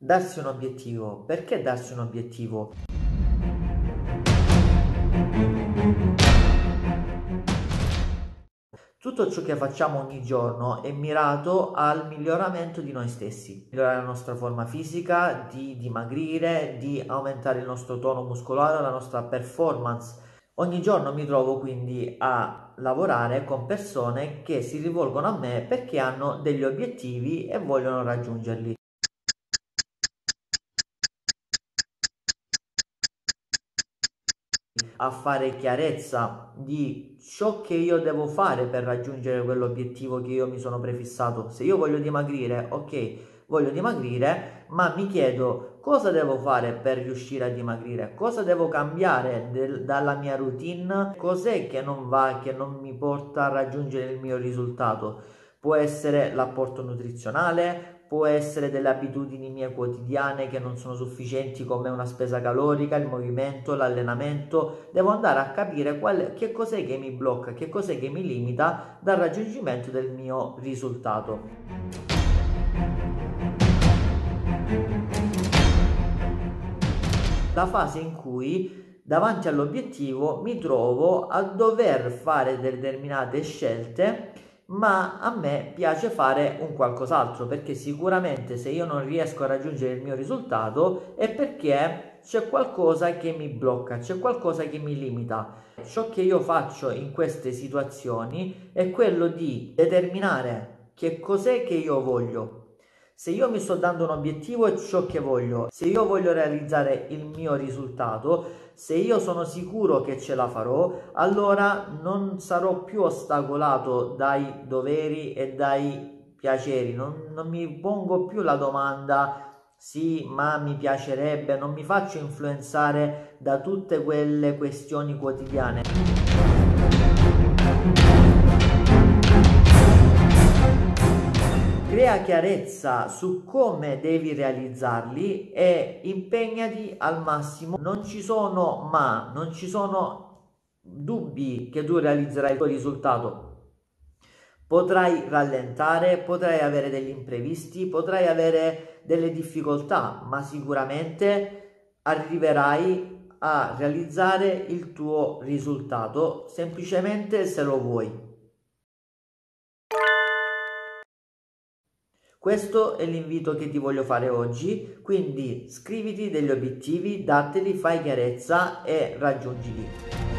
Darsi un obiettivo. Perché darsi un obiettivo? Tutto ciò che facciamo ogni giorno è mirato al miglioramento di noi stessi, migliorare la nostra forma fisica, di dimagrire, di aumentare il nostro tono muscolare, la nostra performance. Ogni giorno mi trovo quindi a lavorare con persone che si rivolgono a me perché hanno degli obiettivi e vogliono raggiungerli. A fare chiarezza di ciò che io devo fare per raggiungere quell'obiettivo che io mi sono prefissato. Se io voglio dimagrire, ok, voglio dimagrire, ma mi chiedo cosa devo fare per riuscire a dimagrire, cosa devo cambiare del, dalla mia routine, cos'è che non va, che non mi porta a raggiungere il mio risultato. Può essere l'apporto nutrizionale, può essere delle abitudini mie quotidiane che non sono sufficienti come una spesa calorica, il movimento, l'allenamento, devo andare a capire qual, che cos'è che mi blocca, che cos'è che mi limita dal raggiungimento del mio risultato. La fase in cui davanti all'obiettivo mi trovo a dover fare determinate scelte ma a me piace fare un qualcos'altro perché sicuramente se io non riesco a raggiungere il mio risultato è perché c'è qualcosa che mi blocca, c'è qualcosa che mi limita. Ciò che io faccio in queste situazioni è quello di determinare che cos'è che io voglio, se io mi sto dando un obiettivo è ciò che voglio, se io voglio realizzare il mio risultato, se io sono sicuro che ce la farò, allora non sarò più ostacolato dai doveri e dai piaceri, non, non mi pongo più la domanda sì, ma mi piacerebbe, non mi faccio influenzare da tutte quelle questioni quotidiane. Crea chiarezza su come devi realizzarli e impegnati al massimo. Non ci sono ma, non ci sono dubbi che tu realizzerai il tuo risultato. Potrai rallentare, potrai avere degli imprevisti, potrai avere delle difficoltà, ma sicuramente arriverai a realizzare il tuo risultato semplicemente se lo vuoi. Questo è l'invito che ti voglio fare oggi, quindi scriviti degli obiettivi, dateli, fai chiarezza e raggiungili.